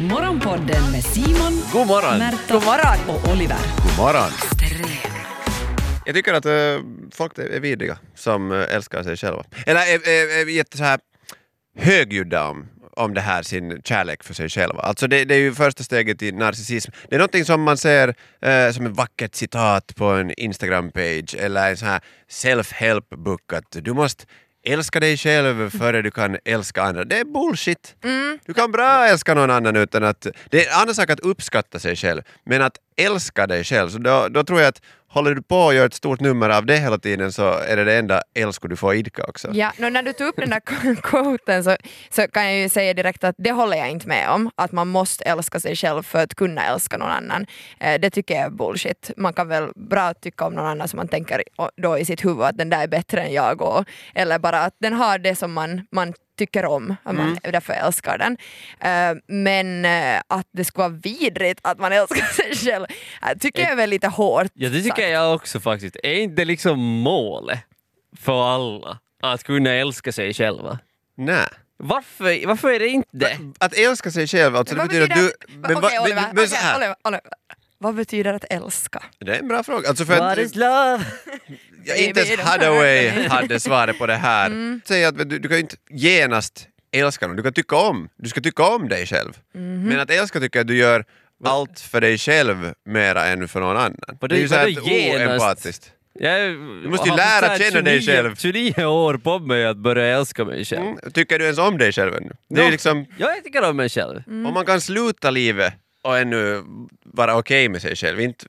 Morgonpodden med Simon, God morgon! Märta God morgon. och Oliver. God morgon! Jag tycker att äh, folk är vidriga som äh, älskar sig själva. Eller är, är, är jätte så här högljudda om, om det här, sin kärlek för sig själva. Alltså det, det är ju första steget i narcissism. Det är någonting som man ser äh, som ett vackert citat på en Instagram-page eller en sån här self-help book att du måste älska dig själv före du kan älska andra. Det är bullshit! Du kan bra älska någon annan utan att... Det är en annan sak att uppskatta sig själv, men att älska dig själv, så då, då tror jag att håller du på och gör ett stort nummer av det hela tiden så är det det enda älskor du får idka också. Ja, no, när du tog upp den där quoten så, så kan jag ju säga direkt att det håller jag inte med om. Att man måste älska sig själv för att kunna älska någon annan. Eh, det tycker jag är bullshit. Man kan väl bra tycka om någon annan som man tänker då i sitt huvud att den där är bättre än jag. Och, eller bara att den har det som man, man tycker om, att man mm. därför älskar den. Uh, men uh, att det ska vara vidrigt att man älskar sig själv uh, tycker jag är väl lite hårt Ja det tycker sagt. jag också faktiskt. Är inte liksom målet för alla att kunna älska sig själva? Nej. Varför, varför är det inte det? Att älska sig själv, alltså det betyder att du... Okej okay, Oliver, men, okay, Oliver, Oliver. Vad betyder att älska? Det är en bra fråga. Alltså för What att, is love? Ja, inte ens Hathaway hade svaret på det här. Mm. Säg att du, du kan inte genast älska någon, du kan tycka om, du ska tycka om dig själv. Mm. Men att älska tycker jag att du gör allt för dig själv mera än för någon annan. det, det är ju såhär oempatiskt. Jag du måste ju lära känna dig själv. 29 år på mig att börja älska mig själv. Mm. Tycker du ens om dig själv ännu? Det är liksom, ja, jag tycker om mig själv. Mm. Om man kan sluta livet och ännu vara okej okay med sig själv, inte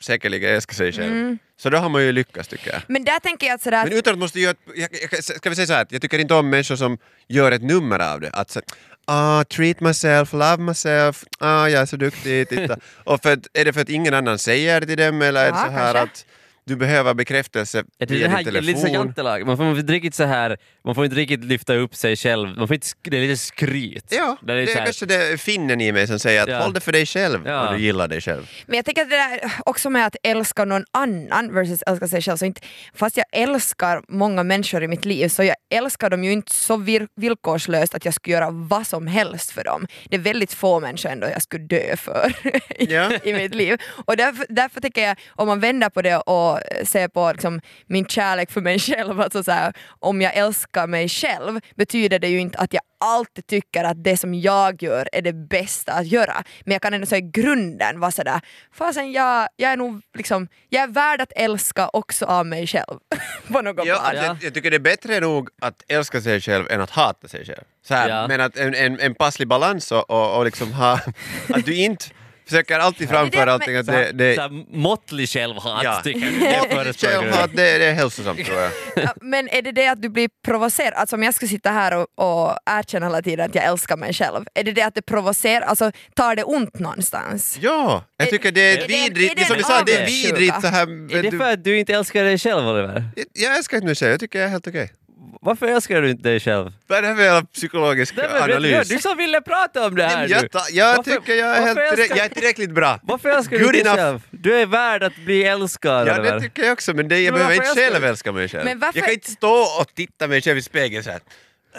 säkerligen älska sig själv. Mm. Så då har man ju lyckats tycker jag. Men där tänker jag att sådär... Men att måste göra... Jag, jag, ska vi säga så här, jag tycker inte om människor som gör ett nummer av det. Att så, ah, treat myself, love myself, ah, jag är så duktig, titta. Och för är det för att ingen annan säger det till dem eller är det så här kanske. att du behöver bekräftelse via det här, din telefon. Lite jantelag. Man får inte riktigt så här, man får inte riktigt lyfta upp sig själv, man får inte, det är lite skryt. Ja, det är, det är kanske det finnen i mig som säger att ja. håll det för dig själv ja. och du gillar dig själv. Men jag tänker att det där också med att älska någon annan versus älska sig själv, så inte, fast jag älskar många människor i mitt liv så jag älskar dem ju inte så vir, villkorslöst att jag skulle göra vad som helst för dem. Det är väldigt få människor ändå jag skulle dö för ja. i mitt liv. Och därför, därför tänker jag, om man vänder på det och se på liksom, min kärlek för mig själv, alltså så här, om jag älskar mig själv betyder det ju inte att jag alltid tycker att det som jag gör är det bästa att göra. Men jag kan ändå säga i grunden vara sådär, fasen jag, jag är nog liksom, jag är värd att älska också av mig själv. på något ja, plan. Jag, jag tycker det är bättre nog att älska sig själv än att hata sig själv. Så här, ja. Men att en, en, en passlig balans och, och, och liksom ha, att du inte försöker alltid framföra allting att det... det så måttlig självhat ja. tycker jag. Måttlig självhat, det, det är hälsosamt tror jag. Ja, men är det det att du blir provocerad, alltså om jag ska sitta här och, och erkänna hela tiden att jag älskar mig själv, är det det att det provocerar, alltså tar det ont någonstans? Ja, jag tycker det är, är vidrigt, det, är som du sa, det är vidrigt så här... Är det för att du inte älskar dig själv Oliver? Jag, jag älskar inte mig själv, jag tycker jag är helt okej. Okay. Varför älskar du inte dig själv? Är det för jävla psykologisk Nej, men, analys? Du, du som ville prata om det här jag, ta, jag varför, tycker jag är, helt, älskar, jag är tillräckligt bra. Varför älskar du dig själv? Du är värd att bli älskad. Ja det tycker jag också men det, jag men behöver inte själv älska mig själv. Men varför... Jag kan inte stå och titta mig själv i spegeln såhär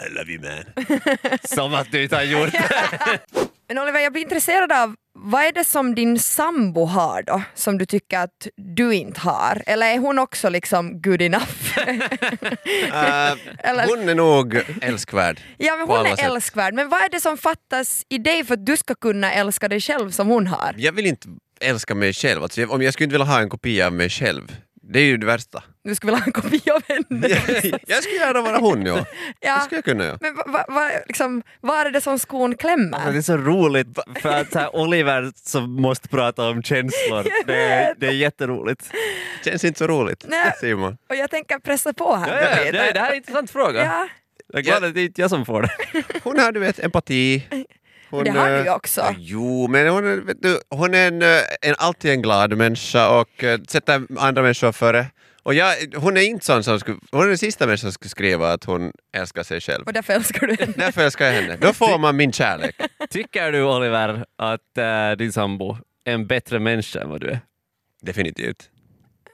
I love you man. som att du inte har gjort det. Men Oliver, jag blir intresserad av vad är det som din sambo har då, som du tycker att du inte har? Eller är hon också liksom good enough? uh, Eller... Hon är nog älskvärd. Ja, men hon är sätt. älskvärd. Men vad är det som fattas i dig för att du ska kunna älska dig själv som hon har? Jag vill inte älska mig själv. Alltså, om jag skulle inte vilja ha en kopia av mig själv. Det är ju det värsta. Du skulle vilja ha en kopia av henne? jag skulle gärna vara hon ja. ja. Det skulle jag kunna ja. Men va, va, liksom, var är det som skon klämmer? Alltså, det är så roligt för att så här, Oliver som måste prata om känslor, det är, det är jätteroligt. Känns inte så roligt, Nej. Simon. Och jag tänker pressa på här. Ja, ja, det, det här är en intressant fråga. Ja. Jag är glad att det är inte jag som får det. Hon har du vet empati. Hon, det har du ju också. Jo, men hon, vet du, hon är en, en, alltid en glad människa och sätter andra människor före och jag, hon är inte sån som skulle, hon är den sista människan som skulle skriva att hon älskar sig själv. Och därför älskar du henne? Därför älskar jag henne. Då får man min kärlek. Tycker du Oliver att äh, din sambo är en bättre människa än vad du är? Definitivt.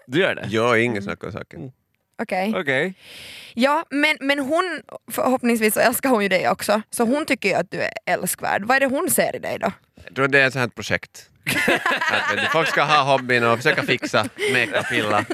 Du gör det? Jag har inget snack om saken. Mm. Okej. Okej. Ja, men, men hon, förhoppningsvis så älskar hon ju dig också, så hon tycker ju att du är älskvärd. Vad är det hon ser i dig då? Jag tror det är ett sånt här projekt. Att, folk ska ha hobbyn och försöka fixa, meka, pilla,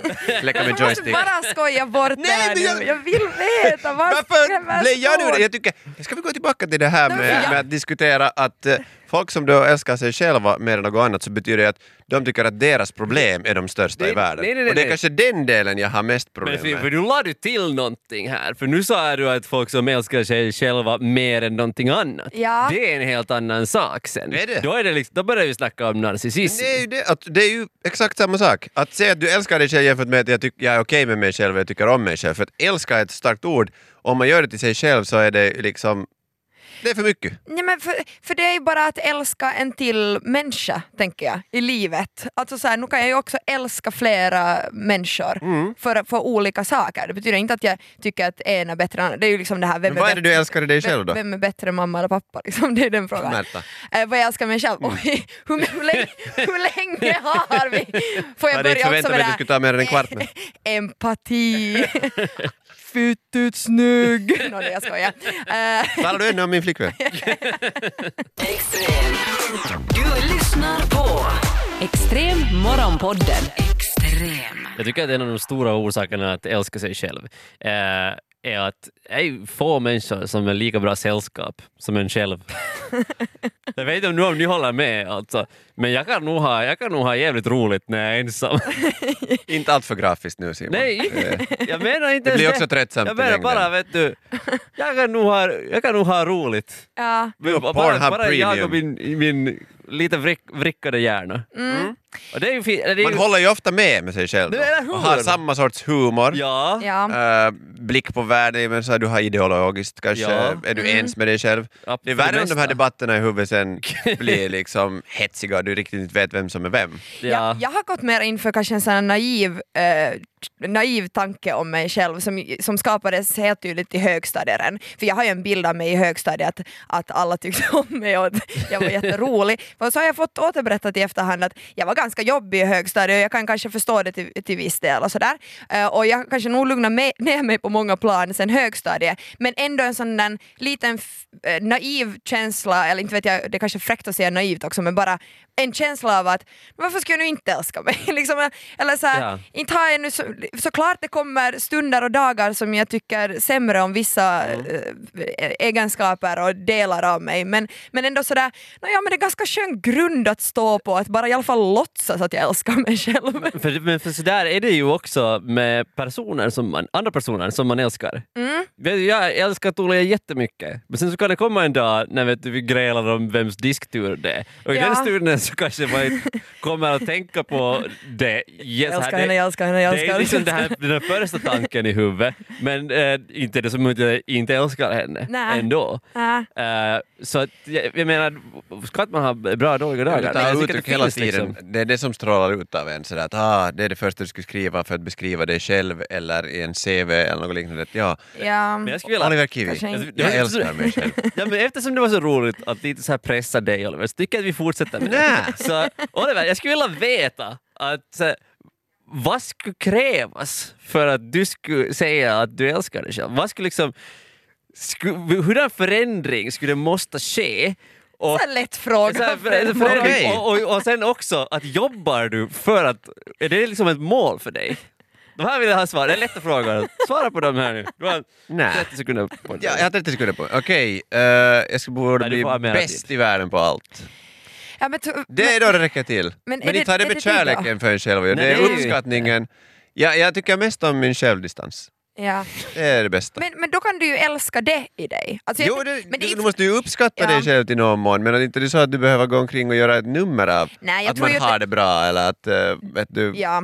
leka med Du måste joystick. bara skoja bort det Nej, här men jag- nu. Jag vill veta vad Varför blev jag nu det? Jag tycker, ska vi gå tillbaka till det här med, jag- med att diskutera att eh, folk som då älskar sig själva mer än något annat så betyder det att de tycker att deras problem är de största Nej, i världen. nej, nej, nej, och det är nej. kanske den delen jag har mest problem för, för med. nu la du till någonting här, för nu sa du att folk som älskar sig själva mer än någonting annat. Ja. Det är en helt annan sak sen. Är det? Då, är det liksom, då börjar vi snacka om narcissism. Det är, ju det, att, det är ju exakt samma sak. Att säga att du älskar dig själv jämfört med att jag, tyck, jag är okej med mig själv och jag tycker om mig själv. För att älska är ett starkt ord. Om man gör det till sig själv så är det liksom... Det är för mycket. Nej, men för, för det är ju bara att älska en till människa, tänker jag, i livet. Alltså så här, nu kan jag ju också älska flera människor Mm. för, för olika saker. Det betyder inte att jag tycker att en är bättre än annan. Det är ju liksom det här, vem, Men vad är det bättre, du älskar i dig själv då? vem är bättre, mamma eller pappa? Liksom, det är den frågan. Märta. Eh, vad jag älskar mig själv? Oj, hur, hur, länge, hur länge har vi? Får Jag jag hade inte börja också förväntat med mig det att du här? skulle ta mer än en kvart med. Empati. Fyttigt snygg. Nå, det jag skojar. Eh, Talar du ännu om min flickvän? Extrem. Du lyssnar på Extrem Morgonpodden. Extrem. Jag tycker att en av de stora orsakerna att älska sig själv eh, är att det är få människor som är lika bra sällskap som en själv. jag vet inte om, nu om ni håller med alltså, men jag kan, nog ha, jag kan nog ha jävligt roligt när jag är ensam. inte allt för grafiskt nu Simon. Nej, Eh, jag menar inte Det blir också tröttsamt Jag menar bara, vet du, jag kan nog ha, jag kan nog ha roligt. ja. har bara, bara jag och min, min lite vrick, vrickade hjärna. Mm. Och det är ju det är ju, Man håller ju ofta med med sig själv då. Och har samma sorts humor. Ja, Ja. Eh, blick på världen, men så här, du har ideologiskt kanske, Ja. är du Mm. ens med dig själv? Ja, Det är det värre om de här debatterna i huvudet sen blir liksom hetsiga och du riktigt inte vet vem som är vem. ja. Jag, jag har gått mer in för kanske en sån här naiv, eh, naiv tanke om mig själv som, som skapades helt tydligt i högstadiet. redan. För jag har ju en bild av mig i högstadiet att, att alla tyckte om mig och att jag var jätterolig. Och så har jag fått återberättat i efterhand att jag var ganska jobbig i högstadiet och jag kan kanske förstå det till, till viss del och sådär. Eh, och jag kanske nog lugnar med, ner mig på många plan sen högstadiet men ändå en sån där liten eh, naiv känsla, eller inte vet jag, det är kanske är fräckt att säga naivt också men bara en känsla av att varför ska jag nu inte älska mig? liksom, eller så här, Ja. inte har jag nu så, såklart det kommer stunder och dagar som jag tycker sämre om vissa eh, egenskaper och delar av mig men, men ändå sådär, no, ja, men det är ganska skön grund att stå på att bara i alla fall låtsas att jag älskar mig själv. För, men för så där är det ju också med personer som man, andra personer som man älskar. Mm. Jag älskar Tulle jättemycket, men sen så kan det komma en dag när vet du, vi grälar om vems disktur det är. Och i Ja. den stunden så kanske man kommer att tänka på det. Yes, Jag älskar det- henne, jag älskar henne, jag Det älskar är liksom henne. det här, den här första tanken i huvudet, men eh, inte det som att jag inte älskar henne Nej. ändå. Ja. Eh, så att, jag, jag menar, ska att man ha bra och dåliga dagar? Uttryck att det hela tiden. liksom- Det är det som strålar ut av en. Sådär, att, ah, det är det första du skulle skriva för att beskriva dig själv eller i en CV eller något liknande. Ja, Ja. Men jag skulle vilja Oliver Kivi, inte. jag älskar mig själv. Ja, men eftersom det var så roligt att lite så här pressa dig Oliver, så tycker jag att vi fortsätter med det. Så Oliver, jag skulle vilja veta att vad skulle krävas för att du skulle säga att du älskar dig själv? Vad skulle liksom, skulle, hurdan förändring skulle det måste ske? Och, Så lätt fråga. så här, för för, och, och, och sen också, att jobbar du för att, är det liksom ett mål för dig? De här vill jag ha svar, det är lätta frågor. Svara på dem här nu. Du har Nej. 30 sekunder på dig. Ja, jag har 30 sekunder på Okej, eh, jag ska borde Nej, du bli får ha mera bäst tid. i världen på allt. Ja, men, to- Det är då det räcker till. Men Men, är det- inte har det är med det det då? kärleken för en själv. Det Nej, är det är uppskattningen. Ja, jag tycker mest om min självdistans. ja. Det är det bästa. men, men då kan du ju älska det i dig. Alltså, jag- jo, det, men det är du inte- måste ju uppskatta Ja. dig själv till någon mån, men att inte det är så att du behöver gå omkring och göra ett nummer av Nej, jag att tror man ju har att det bra eller att, uh, vet du, Ja.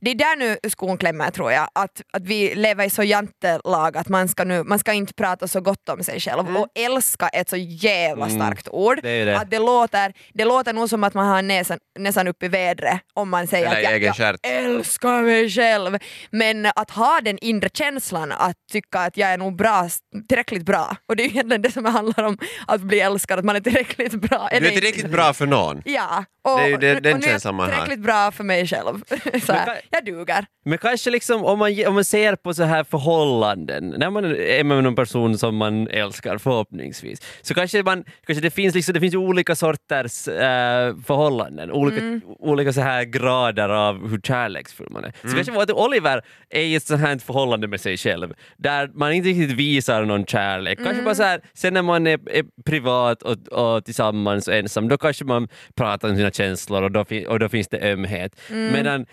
Det är där nu skon klämmer tror jag, att, att vi lever i så jantelag att man ska, nu, man ska inte prata så gott om sig själv. Och älska är ett så jävla starkt ord. det det. Att det, låter, det låter nog som att man har näsan, näsan upp i vädret om man säger Eller att jag, jag älskar mig själv. Men att ha den inre känslan att tycka att jag är nog bra, tillräckligt bra. Och det är ju egentligen det som handlar om att bli älskad, att man är tillräckligt bra. du är inte- tillräckligt bra för någon. Ja, och, Det är ju det- den och nu är jag tillräckligt bra för mig själv. jag duger. Men kanske liksom om man, om man ser på så här förhållanden, när man är med någon person som man älskar förhoppningsvis, så kanske, man, kanske det finns liksom, det finns olika sorters eh, förhållanden, olika, olika så här grader av hur kärleksfull man är. Så kanske var att Oliver är i ett sånt här förhållande med sig själv, där man inte riktigt visar någon kärlek. Kanske bara så här, sen när man är, är privat och, och tillsammans och ensam, då kanske man pratar om sina känslor och då, och då finns det ömhet. Medan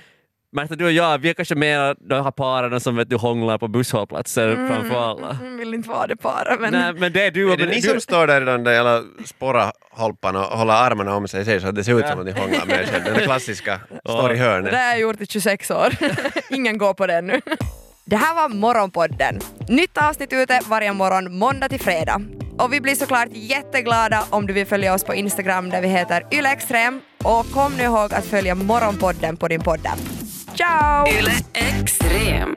Märta, du och jag, vi är kanske mer de här paren som vet du hånglar på busshållplatser framför alla. Mm, vill inte vara det bara men... Nej, men det är du Är och det ni du, som står där i den där jävla sporraholpan och håller armarna om sig så att det ser ut som att ni hånglar med er själv? Den klassiska, står i Det hörnet. har jag gjort i 26 år. Ingen går på det ännu. Det här var Morgonpodden. Nytt avsnitt ute varje morgon måndag till fredag. Och vi blir såklart jätteglada om du vill följa oss på Instagram där vi heter ylextrem. Och kom nu ihåg att följa Morgonpodden på din poddapp. Ciao! Yle Extrem.